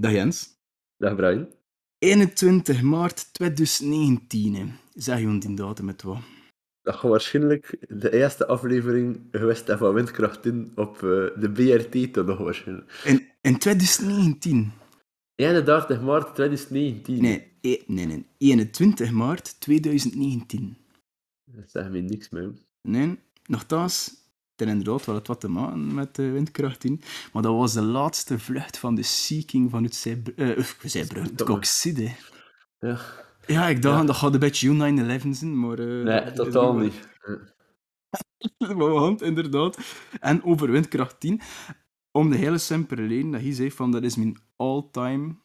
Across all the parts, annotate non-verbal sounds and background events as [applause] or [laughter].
Dag Jens. Dag Brian. 21 maart 2019. Zeg je die datum met wat? Dat waarschijnlijk de eerste aflevering geweest van Windkracht in op uh, de BRT toch nog waarschijnlijk. In, in 2019? 31 maart 2019. Nee, e nee, nee. 21 maart 2019. Dat zegt me niks meer. Nee, nogthans, het inderdaad wel het wat te maken met de windkracht in. Maar dat was de laatste vlucht van de Seeking vanuit Zeebrugge. Uh, Zeebrugge, het Coxide. Ja. Ja, ik dacht, ja. dat gaat een beetje 9-11 zijn, maar... Uh, nee, totaal niet. [laughs] Want, inderdaad. En over windkracht 10. Om de hele simpele reden dat hij zei van, dat is mijn all-time...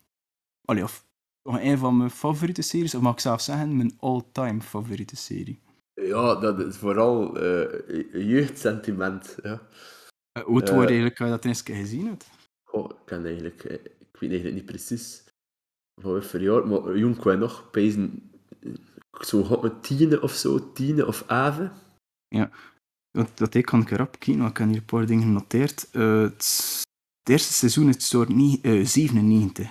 Allee, of een van mijn favoriete series, of mag ik zelf zeggen, mijn all-time favoriete serie. Ja, dat is vooral uh, jeugdsentiment. Ja. Uh, hoe het uh, eigenlijk dat je eens gezien hebt? Goh, ik kan eigenlijk... Ik weet eigenlijk niet precies van welk jaar, maar jong kwam nog, pezen zo had met tiende of zo, tiende of ave. Ja, dat, dat ik kan ik erop kijken, ik heb hier een paar dingen genoteerd. Uh, het, het, eerste seizoen is door uh, 97.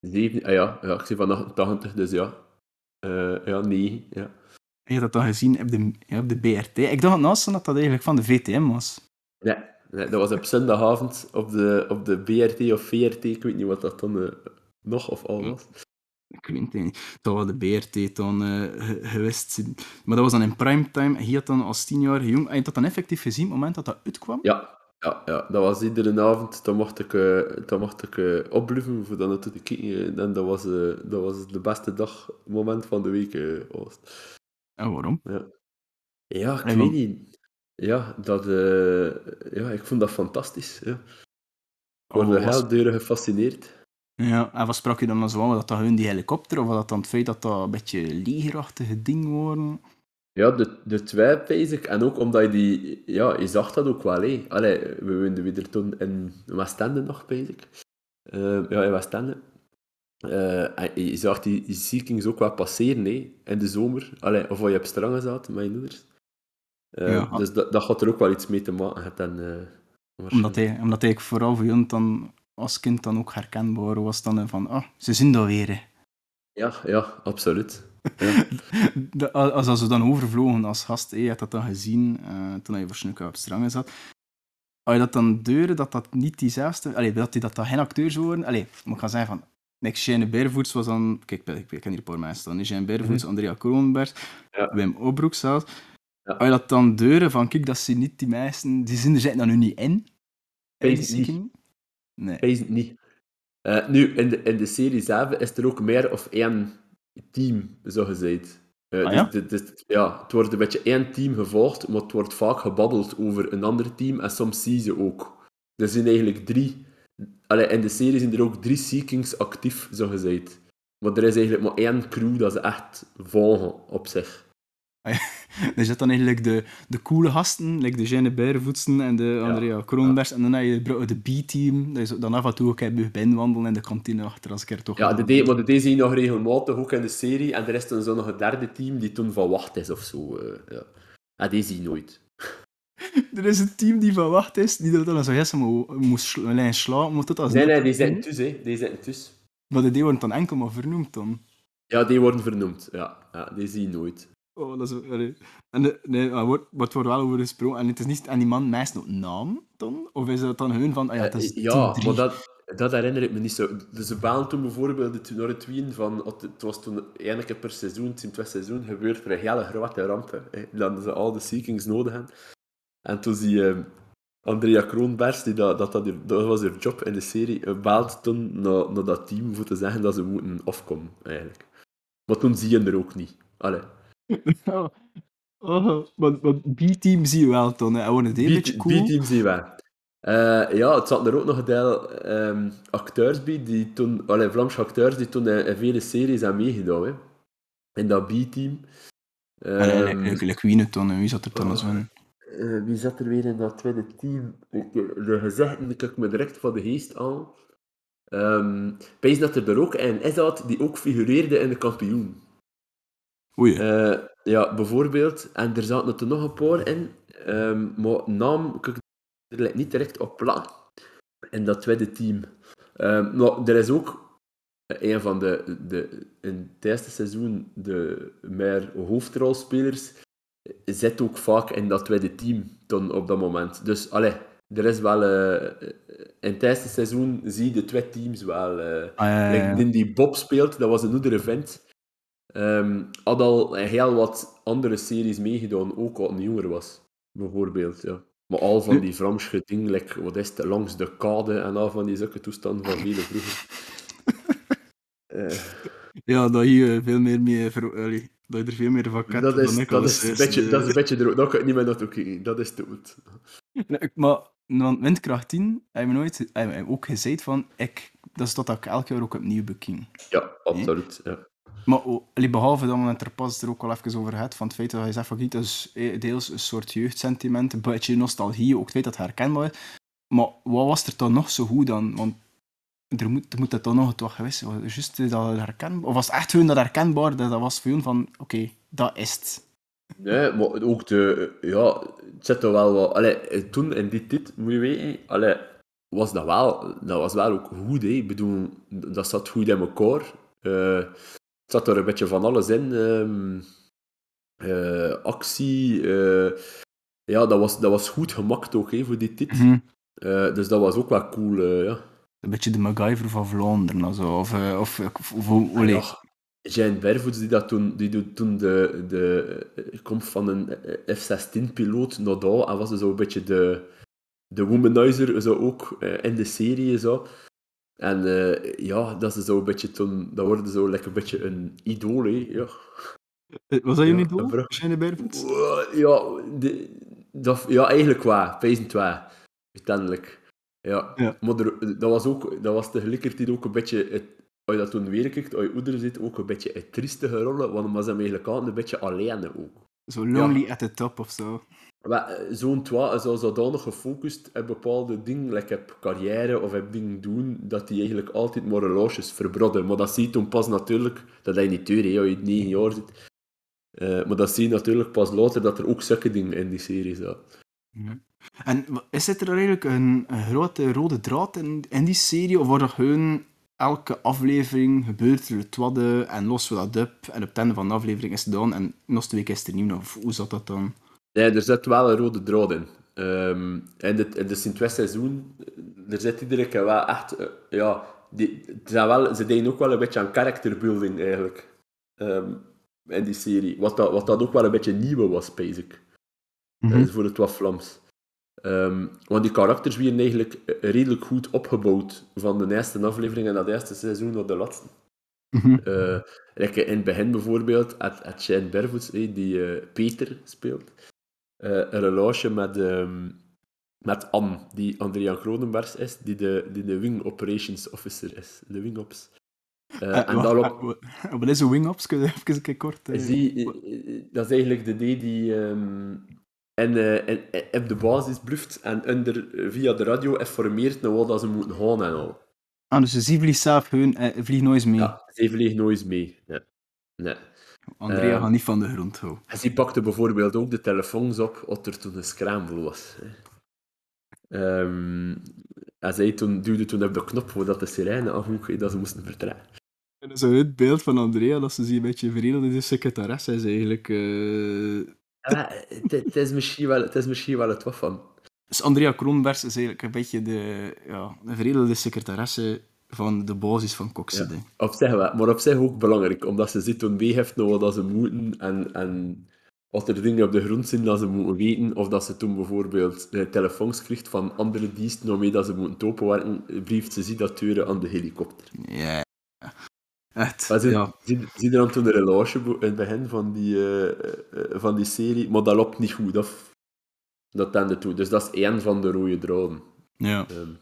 7, ah ja, ja, ik zie van 88, dus ja. Uh, ja, 9, ja. Je hebt dat dan gezien op de, ja, op de BRT. Ik dacht naast dat dat eigenlijk van de VTM was. Nee, nee dat was op zondagavond op de, op de BRT of VRT, ik weet niet wat dat dan uh, nog of al was. Ik weet het niet. Dat was de BRT dan uh, geweest. Maar dat was dan in primetime. Hij had dan als tien jaar jong... Heb je dat dan effectief gezien, op het moment dat dat uitkwam? Ja, ja, ja. dat was iedere avond. Dan mocht ik, uh, dan mocht ik uh, opblijven voor dan naartoe te kijken. En dat was, dat was de beste dag, moment van de week. Was. En waarom? Ja, ja ik en weet niet. Ja, dat, ja, ik vond dat fantastisch. Ja. Ik word er heel deur gefascineerd. Ja, en wat sprak je dan zo aan? Dat dat hun die helikopter, of was dat dan het feit dat dat een beetje legerachtige ding worden? Ja, de, de twee, basic. En ook omdat je die... Ja, je zag dat ook wel, hé. Allee, we woonden weer toen in Westende nog, basic. Uh, ja, in Westende. En je zag die, Seekings ook wel passeren, hé. In de zomer. Allee, of waar je op strangen zat, met je moeders. Uh, ja. Dus dat, dat gaat er ook wel iets mee te maken hebben. omdat, hij, omdat hij vooral voor jullie dan als kind dan ook herkenbaar was dan van, ah, ze zien dat weer. Ja, ja, absoluut. Ja. [laughs] als, als we dan overvlogen als gast, je had dat dan gezien uh, toen je waarschijnlijk op strangen zat. Als je dat dan deuren, dat dat niet diezelfde... Allee, dat die dat, dat geen acteurs worden... Allee, moet ik gaan zeggen van... Nick Shane Beervoets was dan... Kijk, ik, ik ken hier een paar mensen staan. Shane Beervoets, mm -hmm. Andrea Kroonberg, ja. Wim Obroek zelfs. Ja. Als je dat dan deuren van, kijk, dat ze niet die meisten... Die zin er zitten dan nu niet in. in Nee. Wees niet. Uh, nu, in de, in de serie zelf is er ook meer of één team, zo gezegd. Uh, ah, ja? Dus, dus, ja, het wordt een beetje één team gevolgd, maar het wordt vaak gebabbeld over een ander team en soms zie je ook. Er zijn eigenlijk drie... Allee, in de serie zijn er ook drie Seekings actief, zo gezegd. Maar er is eigenlijk maar één crew dat ze echt volgen op zich. [laughs] er zit dan eigenlijk de, de coole gasten, like de Jeanne Berenvoetsen en de Andrea ja, Kroonbergs. Ja. En dan heb je de B-team, dat je dan af en toe ook bij binnenwandelen in de kantine achter als ik er toch... Ja, de D, maar de D zie je nog regelmatig, ook in de serie. En er is dan zo nog een derde team die toen van wacht is of zo. Uh, ja. En die zie je nooit. [laughs] er is een team die van wacht is, die dat dan zo yes, moest alleen slaan. Moet dat als nee, nee, die zitten tussen. Hè. Die zitten tussen. Maar de D worden dan enkel maar vernoemd dan? Ja, die worden vernoemd. Ja, ja die zie je nooit. Oh, dat is... Nee. En de, nee, er wordt, wordt wel over gesproken. En het is niet aan die man meest nog naam, dan? Of is het dan hun van... Ah ja, het is uh, ja maar dat, dat herinner ik me niet zo. Dus ze baan toen bijvoorbeeld naar het wien van... Het was toen één keer per seizoen, in twee seizoen, gebeurt er een hele grote ramp. Hè, dat ze al de Seekings nodig hebben. En toen zie je... Andrea Kroonbergs, die dat, dat, dat, dat was haar job in de serie, baalt toen naar, naar dat team voor te zeggen dat ze moeten afkomen, eigenlijk. Maar toen zie je er ook niet. Allee. oh, oh, maar, B-team zie je wel, Ton. Hè? een beetje cool. B-team zie je wel. Uh, ja, het zat er ook nog een deel um, acteurs bij, die toen, allee, Vlaamse acteurs die toen in, in vele series hebben meegedaan. Hè. In dat B-team. Um, en like, wie Ton? Wie zat er dan als oh, uh, Wie zat er weer in dat tweede team? De gezegden kijk me direct van de geest aan. Um, dat er er ook een is dat die ook figureerde in de kampioen. Oei. Uh, ja, bijvoorbeeld. En er zaten er nog een paar in. Um, maar naam ik er niet direct op plan. In dat tweede team. Um, maar er is ook een van de, de in het eerste seizoen de meer hoofdrolspelers zit ook vaak in dat tweede team dan op dat moment. Dus allee, er is wel uh, in het eerste seizoen zie je de twee teams wel. Uh, ah, die Bob speelt, dat was een andere vent. Um, had al heel wat andere series meegedaan, ook wat jonger was, bijvoorbeeld. Ja. Maar al van die Vramsche dingen, like, wat is het, langs de kade en al van die zulke toestanden van vele vroeger. uh. [laughs] [laughs] Ja, dat je veel meer mee ver... dat je er veel meer van kent dat is, dan ik dat is, een beetje, dat is een beetje er Dat kan ik niet meer naartoe kijken. Dat is te goed. [laughs] Nee, maar Windkracht 10 heb je nooit heb ook gezegd van ik, dat is dat ik elke jaar ook opnieuw bekijk. Ja, absoluut. Ja. Maar behalve dat we het er pas er ook al even over had, van het feit dat je zegt van dat is eh, deels een soort jeugdsentiment, een beetje nostalgie, ook het feit dat het herkenbaar is. Maar wat was er dan nog zo goed dan? Want er moet, er moet het dan nog toch geweest zijn. Juist dat herkenbaar? Of was het echt gewoon dat herkenbaar, dat, dat was voor van, oké, dat is het. Nee, maar ook de, ja, het zit er wel wat, allee, toen in die tijd, moet je weten, allee, was dat wel, dat was wel ook goed, hè. ik bedoel, dat zat goed in elkaar. Uh, het zat er een beetje van alles in. Um, uh, actie. Uh, ja, dat was, dat was goed gemaakt ook hè, voor die tijd. Mm -hmm. dus dat was ook wel cool. ja. Een beetje de MacGyver van Vlaanderen. Also, of, of, of, of, of ja, Jane Barefoots die dat toen, die doet toen de, de komt van een F-16-piloot naar daar en was zo een beetje de, de womanizer zo ook in de serie. Zo. En uh, ja, dat is zo een beetje toen, dat wordt zo lekker een beetje een idool, hè. Ja. Eh, was dat je ja, idool, Shane Barefoots? Ja, de, dat, ja, eigenlijk waar. Pezen 2, uiteindelijk. Ja. ja. Maar er, dat was ook, dat was tegelijkertijd ook een beetje, het, als je dat toen weer kijkt, als je ouder zit, ook een beetje een triestige rollen, want dan was hem eigenlijk altijd een beetje alleen ook. Zo lonely ja. at the top of zo. Eh, zo'n twa is al zodanig gefocust op bepaalde dingen, like op carrière of op dingen doen, dat die eigenlijk altijd maar relaties verbrodden. Maar dat zie je toen pas natuurlijk, dat hij niet duur, als je negen jaar zit. Uh, maar dat zie je natuurlijk pas later, dat er ook zulke dingen in die serie zat. Ja. En is het er eigenlijk een, een, grote rode draad in, in die serie, of wordt er gewoon elke aflevering gebeurt er het wadde en lossen we dat op en op het einde van de aflevering is het dan en nog twee keer is er nieuw, of hoe zat dat dan? Nee, er zit wel een rode draad in. Um, in, de, in de Sint-West-seizoen, er zit iedere keer wel echt... Uh, ja, die, zijn wel, ze deden ook wel een beetje aan characterbuilding, eigenlijk. Um, in die serie. Wat dat, wat dat ook wel een beetje nieuw was, basic. Mm -hmm. voor het wat Vlaams. Um, want die karakters werden eigenlijk redelijk goed opgebouwd van de eerste aflevering en dat eerste seizoen naar de laatste. Mm -hmm. uh, in het begin bijvoorbeeld, had, Shane Bervoets, die uh, Peter speelt, uh, een relatie met, um, met Anne, die Andrea Cronenbergs is, die de, die de Wing Operations Officer is. De Wing Ops. En daarop... Wat is een Wing Ops? Kun je even kort... Die, dat is eigenlijk de D die... Um, en, uh, en, op de basis bluft en under, via de radio informeert naar wat ze moeten gaan en al. Ah, dus ze vliegt zelf hun, uh, vliegt nooit mee? Ja, ze vliegt nooit mee. Ja. Nee. Andrea uh, gaat niet van de grond houden. En ze pakte bijvoorbeeld ook de telefoons op wat er toen een scramble was. Um, en zij toen, duwde toen op de knop voordat de sirene afging dat ze moesten vertrekken. En zo het beeld van Andrea, dat ze zich een beetje verenigen in de secretaresse is eigenlijk... Uh... Ja, het, is misschien wel, het is misschien wel het wat van. Dus Andrea Kronbergs is eigenlijk een beetje de, ja, de veredelde secretaresse van de basis van Coxide. Ja, op zich wel, maar op zich ook belangrijk, omdat ze zitten toen meeheffen wat ze moeten en, en wat er dingen op de grond zijn dat ze moeten weten, of dat ze toen bijvoorbeeld telefoons krijgt van andere diensten waarmee dat ze moeten openwerken, brieft ze zie dat deuren aan de helikopter. Ja, Echt, zie, ja. zie, zie je dan toen de relatie in het begin van die, uh, van die serie, maar dat loopt niet goed af. Dat tende toe. Dus dat is één van de rode draden. Ja. Um,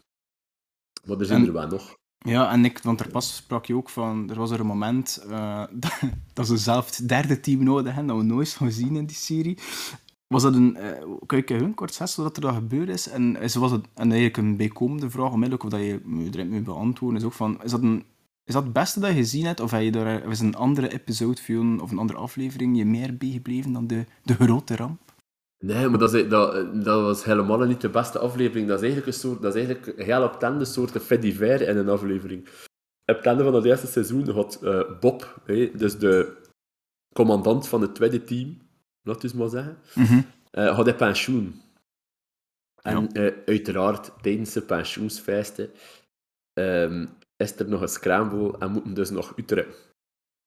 maar er zijn en, er wel nog. Ja, en ik, want er pas sprak je ook van, er was er een moment [laughs] uh, dat ze zelf het derde team nodig hebben, dat we nooit gaan zien in die serie. Was dat een, uh, kan je hun kort zeggen wat er dat gebeurd is? En is, was het, en eigenlijk een bijkomende vraag, onmiddellijk, of dat je direct moet beantwoorden, is ook van, is dat, een, is dat het beste dat je gezien hebt, of heb je daar, is een andere episode of een andere aflevering je meer bijgebleven dan de, de grote ramp? Nee, maar dat, is, dat, dat was helemaal niet de beste aflevering. Dat is eigenlijk een soort, dat is eigenlijk een heel optende soort de in een aflevering. op het einde van het eerste seizoen had uh, Bob, hey, dus de commandant van het tweede team, laat dus maar zeggen, mm -hmm. uh, had hij pensioen. En ja. uh, uiteraard, tijdens de pensioensfeesten um, is er nog een scramble en moeten dus nog uiteren.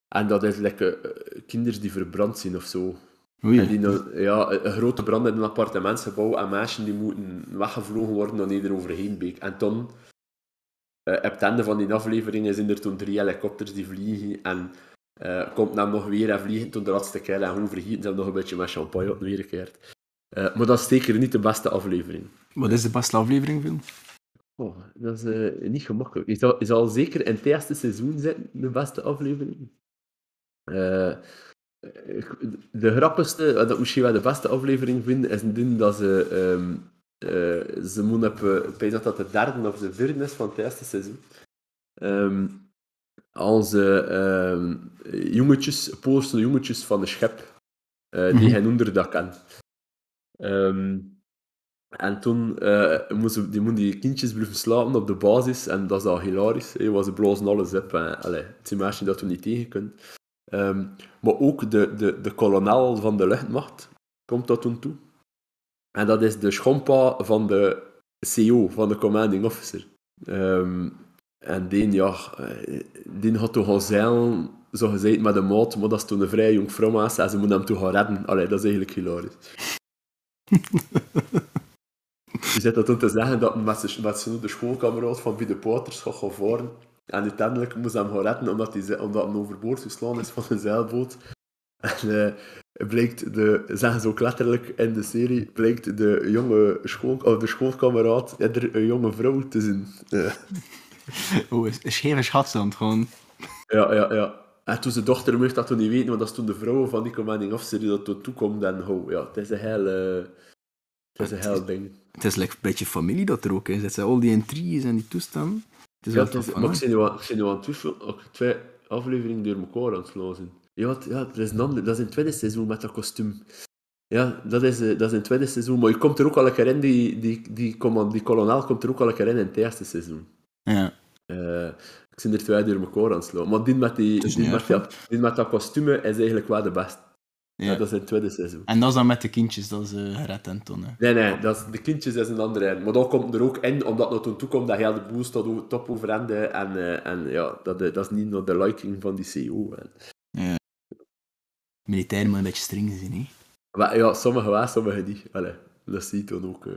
En dat is lekker uh, kinderen die verbrand zijn of zo. Oei. En die, ja, een grote brand in een appartementsgebouw en meisjes die moeten weggevlogen worden dan ieder overheen beek. En toen, uh, op het einde van die aflevering, zijn er toen drie helikopters die vliegen en uh, komt dan nog weer en vliegen toen de laatste keer en hoe vergeten ze nog een beetje met champagne op weer keert. Uh, maar dat is zeker niet de beste aflevering. Wat is de beste aflevering, Phil? Oh, dat is uh, niet gemakkelijk. Je zal, je zal zeker in het eerste seizoen zitten, de beste aflevering. Uh, de grappigste, wat ik misschien wel de beste aflevering vind, is een dat ze, um, uh, ze moeten op, ik dat dat de derde of de vierde is van het eerste seizoen. Um, als uh, jongetjes, Poolse jongetjes van de schep, die geen onderdak. Um, en toen uh, moesten die, die kindjes blijven slapen op de basis en dat is al hilarisch. He, was ze blozen alles op. Het is een dat we niet tegen kunnen. Um, maar ook de, de, de kolonel van de luchtmacht komt dat toen toe. En dat is de schompa van de CEO, van de commanding officer. Um, en die, ja, eh, die had toch al zo gezegd, met de maat, maar dat is toen een vrij jong vrouw en ze moeten hem toch gaan redden. Dat is eigenlijk hilarisch. [laughs] Je zit dat toen te zeggen dat met zijn, met zijn de schoolkameraad van wie de Poters gaat gaan varen. En uiteindelijk moest hij hem gaan redden omdat hij, omdat hij overboord geslaan is van een zeilboot. En uh, blijkt, de, zeggen ze ook letterlijk in de serie, blijkt de jonge school, of de schoolkameraad er een jonge vrouw te zien. [laughs] Uh. Oh, een scheve schatstand gewoon. Ja, ja, ja. En toen zijn dochter mocht dat toen niet weten, want dat is toen de vrouw van die commanding officer die dat toen toekomt. En oh, ja, het is een heel, uh, het is een heel ding. Het is like een beetje familie dat er ook is. Het zijn al die intriges en die toestanden. Het is ja, het is, maar ik zie nu aan, ik nu aan ook twee afleveringen door elkaar aan het lozen. Ja, het, ja dat, is een ander, dat is in het tweede seizoen met dat kostuum. Ja, dat is, dat is in het tweede seizoen. Maar je komt er ook al een keer in, die, die, die, die, die kolonel komt er ook al een keer in in het eerste seizoen. Ja. Uh, ik zit er twee door elkaar aan het slaan. Maar die met, die, die, met, die met dat kostuum is eigenlijk wel de beste. Ja. dat is in het tweede seizoen. En dat is dan met de kindjes, dat is uh, gered en toen. Nee, nee, dat is, de kindjes is een andere. Maar dat komt er ook in, omdat het toen toe komt dat heel de boel staat top overende. En, uh, en ja, dat, dat is niet naar de liking van die CEO. En... Ja. Militair moet een beetje streng zijn, hè? Maar, ja, sommigen wel, sommigen niet. Allee, dat zie je dan ook. Uh...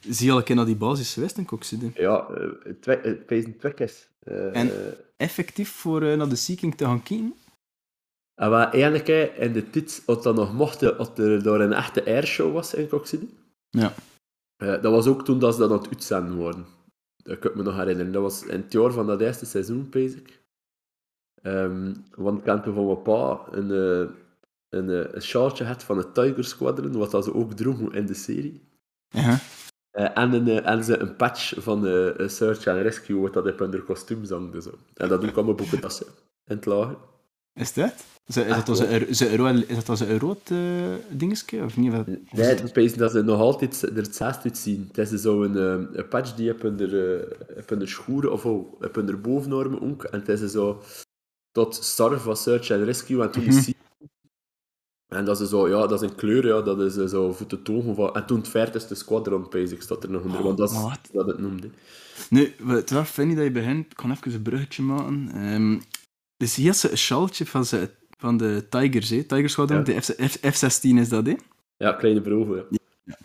Zie je al een keer naar die basis geweest in Kokzide? Ja, het uh, twee is. en effectief voor naar de Seeking te gaan kijken? En wat eigenlijk in de tijd, wat dan nog mocht, dat er door een echte airshow was in Cork Ja. Uh, dat was ook toen dat ze dat aan het uitzenden worden. Dat kan ik me nog herinneren. Dat was in het jaar van dat eerste seizoen, basic. Um, want ik toen van mijn pa een, uh, een, uh, een sjaaltje had van het Tiger Squadron, wat dat ze ook droegen in de serie. Uh -huh. en, een, en ze een patch van Search and Rescue, wat dat op hun kostuum zang. Dus, en dat doen kwam op boekentassen in het lager. Is dat? Is dat als een, is dat een rood uh, dingetje? Of niet? Wat, nee, het is dat ze nog altijd er het uitzien. Het is zo'n een, een patch die op hun, uh, op hun schoenen of oh, hun bovenarmen ook. En het is zo tot start van Search and Rescue en toen mm -hmm. En dat is zo, ja, dat is een kleur, ja, dat is zo voor te van... En toen het vijfde Squadron, ik staat er nog onder, oh, want dat is wat? dat het noemde. Nee, het was funny dat je begint. Ik kan even een bruggetje maken. Um, dus hier is een sjaaltje van, ze, van de Tigers, hè? Tigers Squadron, ja. de F, F, 16 is dat, hè? Ja, kleine broer, ja. ja.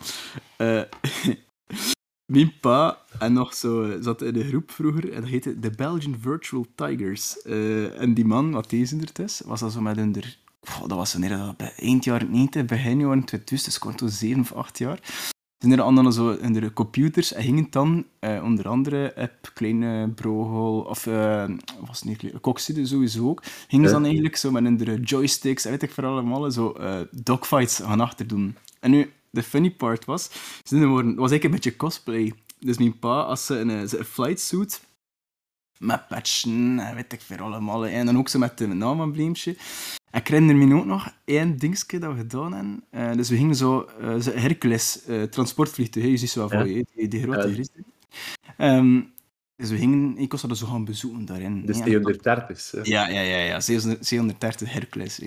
Uh, [laughs] mijn pa en nog zo zat in de groep vroeger en dat heette The Belgian Virtual Tigers. Uh, en die man, wat deze er is, was al zo met hun... Oh, dat was wanneer dat bij eind jaren 90, begin jaren 2000, dus kwam toen 7 of 8 jaar zijn er anderen zo in de computers en gingen dan uh, onder andere op kleine brohol of uh, was het niet Coxide sowieso ook. Gingen ze dan eigenlijk zo met hun joysticks weet ik voor allemaal zo uh, dogfights gaan achter doen. En nu de funny part was ze worden, was eigenlijk een beetje cosplay. Dus mijn pa als ze een, een flight suit met patchen weet ik veel allemaal en dan ook zo met een naamembleempje ik herinner me ook nog één dingetje dat we gedaan hebben. Uh, dus we gingen zo uh, Hercules uh, transportvliegtuig, je ziet zo van ja. die, die, grote ja. Um, Dus we gingen, ik was er zo gaan bezoeken daarin. Dus 230. Ja, ja, ja, ja, 730 Hercules.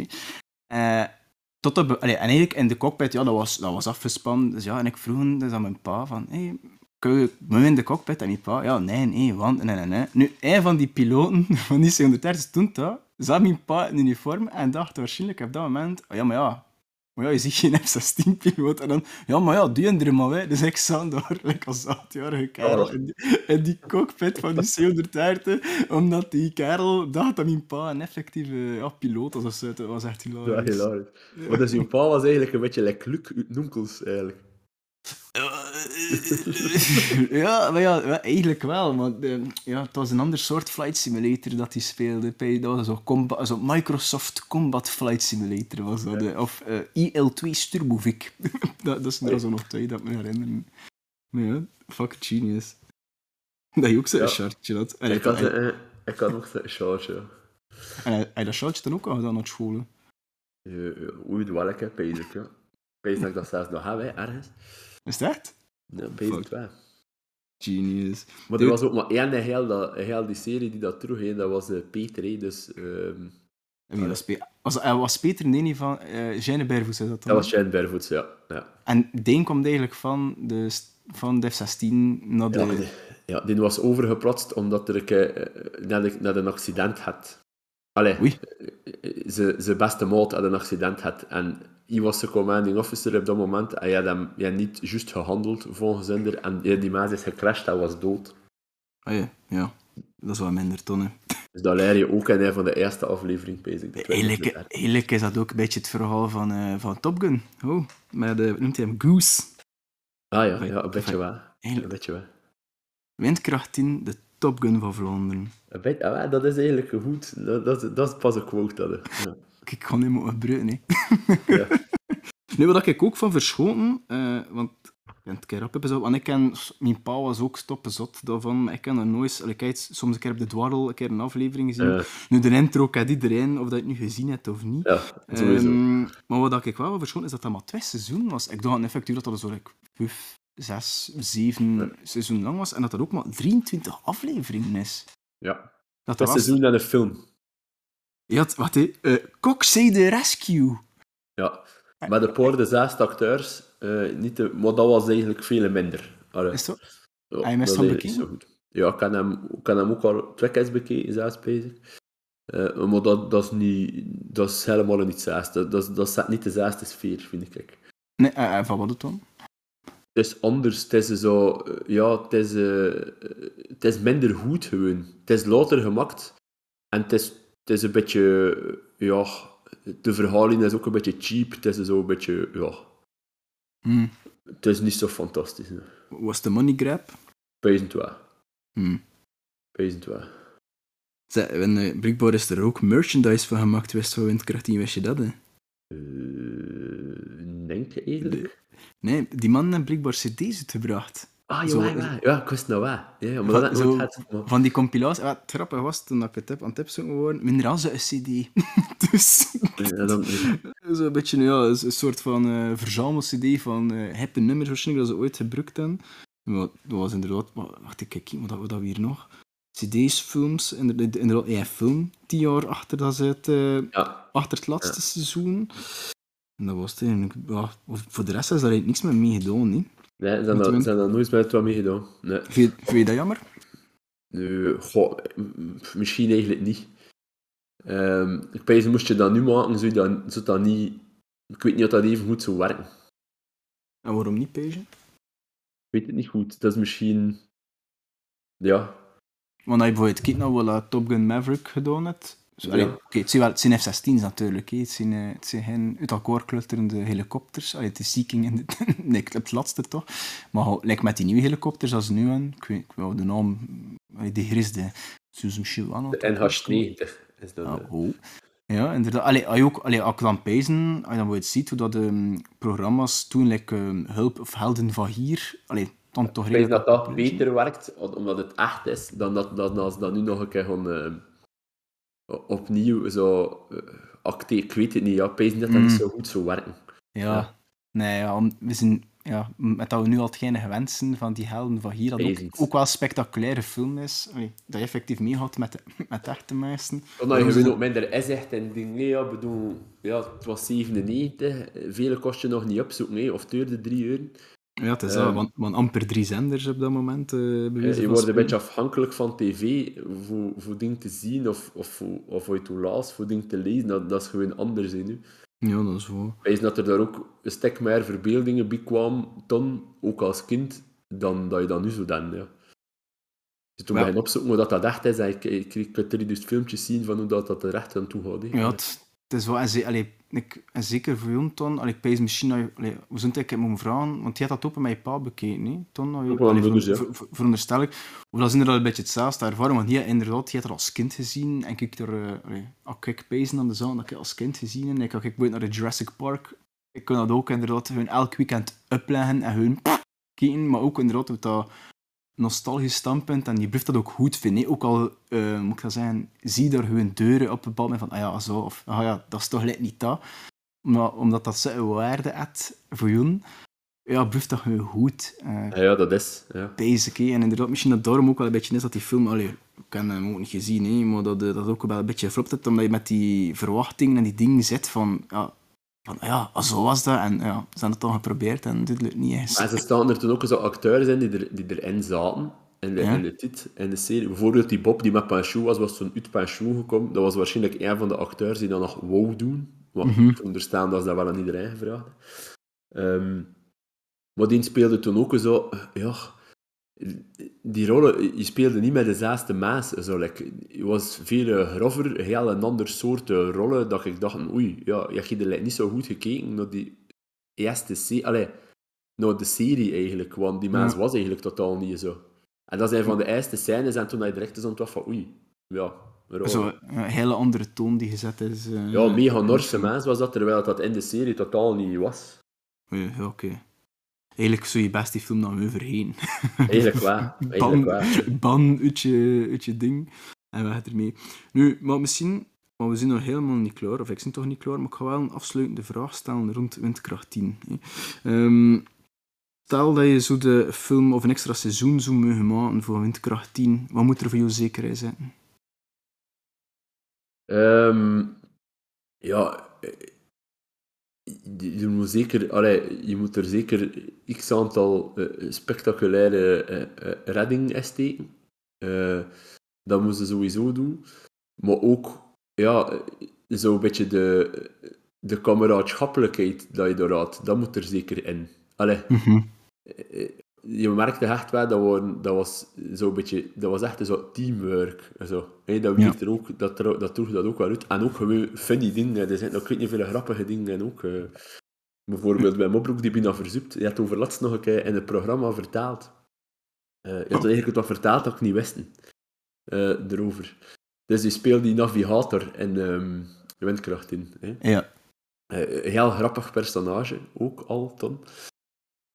Tot op, allee, en eigenlijk in de cockpit, ja, dat was, dat was afgespannen. Dus ja, en ik vroeg dus aan mijn pa van, hey, je me in de cockpit? En mijn pa, ja, nee, nee, want, nee, nee, nee. Nu, een van die piloten [laughs] van die 730 stond daar, zag mijn pa in uniform en dacht waarschijnlijk op dat moment, oh ja, maar ja, maar ja, je ziet geen F-16-piloot. En dan, ja, maar ja, die er maar wij. Dus ik zat daar, like als achtjarige kerel, in die, in die cockpit van die 730, omdat die kerel dacht dat mijn pa een effectieve ja, piloot was. Dat was echt hilarisch. Ja, hilarisch. Maar dus je pa was eigenlijk een beetje like Luc uit Noenkels, eigenlijk. ja, [laughs] maar ja, eigenlijk wel. Maar uh, ja, het was een ander soort flight simulator dat hij speelde. Dat was zo, combat, zo Microsoft Combat Flight Simulator. Was dat, ja. Of uh, IL-2 Sturbovic. [laughs] dat, dat is er zo nog twee dat me herinneren. Maar ja, fuck genius. Dat je ook zo'n ja. shirtje had. En ik, had, ik had ook zo'n shirtje. En je dat shirtje dan ook al gedaan naar school? Oei, wel ik ja. Dat ik dat zelfs nog heb, hè, ergens. Is dat? Ja, bezig wel. Genius. Maar er was ook maar één heel, dat, heel die serie die dat terug dat was uh, Peter. Dus, um, en wie was, Pe was, uh, was Peter van uh, Jeanne Bervoets? Dat, dat was Jeanne Bervoets, ja. ja. En die kwam eigenlijk van de, van de F-16 naar de... Ja, die, ja, die was overgeplotst omdat er uh, net, net een accident had. Allee, Oei. Ze, ze beste maat had een accident had. En hij was de commanding officer op dat moment en je had hem je had niet juist gehandeld volgens hem en die maas is gecrashed en was dood. Ah ja, ja. Dat is wel minder tonnen. Dus dat leer je ook in een van de eerste aflevering, bezig. Eigenlijk, eigenlijk is dat ook een beetje het verhaal van, uh, van Top Gun. Oh, met, uh, noemt hij hem Goose. Ah ja, ja een beetje wel. Een beetje wel. Windkracht 10, de Top Gun van Vlaanderen. Een beetje, ah, dat is eigenlijk goed. Dat, dat, dat is pas een quote. Dat, ja. Ik kan niet meer gebruiken, hè. Ja. [laughs] nu, wat ik ook van verschoten, uh, want ik ben het keer op want ik ken, mijn pa was ook stoppenzot daarvan, maar ik ken er nooit, soms een keer op de dwarrel een keer een aflevering gezien. Nu, de intro kent iedereen, of dat je het nu gezien hebt of niet. Ja. Um, maar wat ik wel van verschoten is dat dat maar twee seizoenen was. Ik dacht effectief dat dat zo like, zes, zeven ja. seizoen lang was, en dat dat ook maar 23 afleveringen is. Ja, dat, dat seizoen naar een film. Je had, wat he, uh, Coxey the Rescue. Ja, maar de poort de zes acteurs, uh, niet de, maar dat was eigenlijk veel minder. Allee. Is dat? Ja, Hij is hem bekeken? Ja, ik kan hem, kan hem ook al twee keer bekeken, zelfs bezig. Uh, maar dat, dat, is niet, dat is helemaal niet zes. Dat, dat, dat niet de zesde sfeer, vind ik. Nee, uh, van wat het dan? Het is anders. Het is zo... Ja, het is, het is minder goed gewoon. Het is later gemaakt. En het is het is een beetje, ja, de verhaling is ook een beetje cheap. Het is zo een beetje, ja. Hmm. Het is niet zo fantastisch. Nee. Was de money grab? Peasant wel. Hmm. Peasant wel. En uh, blijkbaar is er ook merchandise van gemaakt wist van Windkracht 10, wist je dat? Hè? Uh, denk je eigenlijk? Nee, die man heeft blijkbaar cd's uitgebracht. Ah, ja, ja, ja, ik wist nou wel. Ja, maar van, dat, zo, het, maar... van die compilatie, ja, het grappige was toen ik het heb aan het tips geworden, minder als een cd. [laughs] dus, ja, dan... zo een beetje, ja, een soort van uh, verzamel-cd van uh, hippe nummers waarschijnlijk dat ze ooit gebruikt hebben. Maar dat was inderdaad, wacht ik, kijk, wat hadden we hier nog? CD's, films, inderdaad, inderdaad ja, film, tien jaar achter, dat ze het, uh, ja. achter het laatste seizoen. En dat was het eigenlijk, ja, voor de rest is daar eigenlijk niks meer mee gedaan, niet? Nee, ze hebben daar nooit met wat mee gedaan. Nee. Vind, vind je dat jammer? Nee, goh, misschien eigenlijk niet. Um, ik pense, moest je dat nu maken, zou dat, zou dat niet... Ik weet niet of dat even goed zou werken. En waarom niet, Page? Ik weet het niet goed. Dat is misschien... Ja. Want als je bijvoorbeeld kijkt naar wat Top Gun Maverick gedaan heeft, ja. okay, het, zijn wel, het zijn F-16's natuurlijk. Hè. Het, zijn, uh, het zijn geen uit elkaar klutterende helikopters. Allee, het is Seeking in de, [laughs] nee, het laatste toch. Maar like met die nieuwe helikopters als nu aan, ik weet, ik weet de naam, de grisde, Suze Michel De NH90 is dat. Ah, oh. Ja, inderdaad. Allee, als, je ook, allee, als ik dan pezen, als je dan ziet hoe dat um, programma's toen, like, um, Hulp of Helden van hier, allee, dan toch. Ik dat dat beter werkt, omdat het echt is, dan dat, dat, als dat nu nog een keer gewoon... Uh, opnieuw zo uh, acteer. Ik weet het niet, ja. Ik dat dat niet mm. zo goed zou werken. Ja, ja. nee, ja, we zijn ja, met dat we nu al hetgene gewensen van die helden van hier, dat ook, ook wel een spectaculaire film is. dat je effectief meehoudt met, de, [laughs] met echte meesten. Omdat je gewoon ook minder is echt en ding. Nee, ja, bedoel, ja, het was 97, vele kost je nog niet opzoeken, nee, of duurde 3 uur. Ja, het is dat, want, want, amper drie zenders op dat moment. Uh, je wordt een beetje afhankelijk van tv voor, voor dingen te zien of, of, of voor je te laat, voor dingen te lezen. Dat, dat is gewoon anders in nu. Ja, dat is waar. Wees dat er daar ook een stuk meer verbeeldingen bij kwamen, dan, ook als kind, dan dat je dat nu zo dan, ja. Dus toen ja. ik opzoeken hoe dat, dat echt is, ik, ik, ik er dus filmpjes zien van hoe dat, dat er echt aan toe gaat. Ja, het, het is wel... Allee, ik, en zeker voor jou, Ton, ik pees misschien... Allee, hoe zou ik het moeten vragen? Want die had dat ook bij je pa bekeken, hè? Ton, allee, allee, ver, ver, ver, veronderstel ik. Of dat is inderdaad een beetje hetzelfde ervaring, want hij inderdaad, die had er als kind gezien. En ik er... Uh, allee, ik pezen aan de zaal, dat ik als kind gezien en ik had ik naar de Jurassic Park. Ik kon dat ook inderdaad hun elk weekend upleggen en hun kijken, maar ook inderdaad dat nostalgisch standpunt en je blijft dat ook goed vinden. Ook al, uh, moet ik dat zeggen, zie je daar hun deuren op een bepaald moment van, ah ja, zo, of ah ja, dat is toch net niet dat. Maar omdat dat zo'n waarde heeft voor jou, ja, blijft dat gewoon goed. Uh, ja, dat is. Ja. Basic, En inderdaad, misschien dat daarom ook wel een beetje is dat die film, allee, ik heb hem ook niet gezien, hè, maar dat, eh, dat ook wel een beetje flopt heeft, omdat je met die verwachtingen en die dingen zit van, ja, van ja, zo was dat. En ja, ze hebben het toch geprobeerd en dit lukt niet eens. Maar ze staan er toen ook zo acteurs in die, er, die erin zaten. In de, in, de tit, in de serie. Bijvoorbeeld die Bob die met pensioen was, was toen uit pensioen gekomen. Dat was waarschijnlijk een van de acteurs die dat nog wou doen. Wat mm -hmm. onderstaan dat ze dat wel aan iedereen gevraagd. Um, maar die speelde toen ook zo... Ja, die rollen, je speelde niet met dezelfde maas. Zo, like, je was veel grover, heel een ander soort rollen, dat ik dacht, oei, ja, je hebt er niet zo goed gekeken naar die eerste serie, allee, naar de serie eigenlijk, want die maas was eigenlijk totaal niet zo. En dat zijn van de eerste scènes, en toen hij direct is ontwacht van, oei, ja, Zo, een hele andere toon die gezet is. Uh, ja, mega Norse maas was dat, terwijl dat in de serie totaal niet was. Ja, oké. Eigenlijk zou je best die film dan overheen. [laughs] Eigenlijk waar. Eigenlijk waar. Ban uit je, uit je ding. En we gaan ermee. Nu, maar misschien... Maar we zijn nog helemaal niet klaar. Of ik ben toch niet klaar. Maar ik ga wel een afsluitende vraag stellen rond Windkracht 10. Um, stel dat je zo de film of een extra seizoen zou mogen maken voor Windkracht 10. Wat moet er voor jou zeker in zitten? Um, ja je moet, zeker, allee, je moet er zeker x aantal uh, spectaculaire uh, uh, reddingen steken. dat moeten ze sowieso doen. Maar ook, ja, zo'n beetje de, de kameraadschappelijkheid dat je had, dat moet er zeker in. Allee, mm je merkte echt wel, dat, waren, dat was zo'n beetje, dat was echt zo teamwork. Zo. Hey, dat, ja. er ook, dat, dat droeg dat ook wel uit. En ook gewoon funny dingen. Er zijn ook niet veel grappige dingen. ook, uh, bijvoorbeeld bij Mobroek, die bijna verzoekt. Je had over laatst nog een keer in het programma vertaald. Uh, je had eigenlijk wat vertaald dat ik niet wist. Uh, erover. Dus je speelt die navigator in um, Windkracht in. Ja. heel grappig personage, ook al, Ton.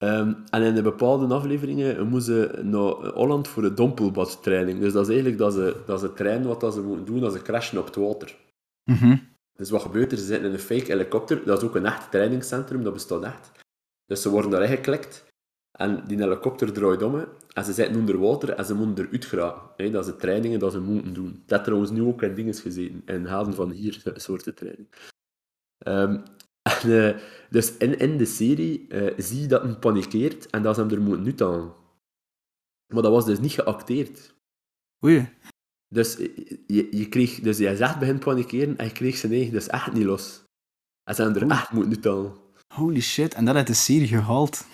Um, en in de bepaalde afleveringen moesten ze naar Holland voor de dompelbadtraining. Dus dat is eigenlijk dat ze, dat ze trainen wat dat ze moeten doen als ze crashen op het water. Mm -hmm. Dus wat gebeurt er? Ze zitten in een fake helikopter. Dat is ook een echt trainingscentrum, dat bestaat echt. Dus ze worden daarin geklikt. En die helikopter draait om. En ze zitten onder water en ze moeten eruit geraken. Dat zijn trainingen dat ze moeten doen. Dat trouwens nu ook in dingen gezeten. In haven van hier, [laughs] soorten training. Um, [laughs] en, uh, dus in, in de serie uh, zie je dat hij panikeert en dat ze hem er moeten uithalen. Maar dat was dus niet geacteerd. Oei. Dus je, je kreeg, dus jij zegt begint panikeren en je kreeg zijn eigen dus echt niet los. En ze hebben er echt moeten uithalen. Holy shit, en dat had de serie gehaald.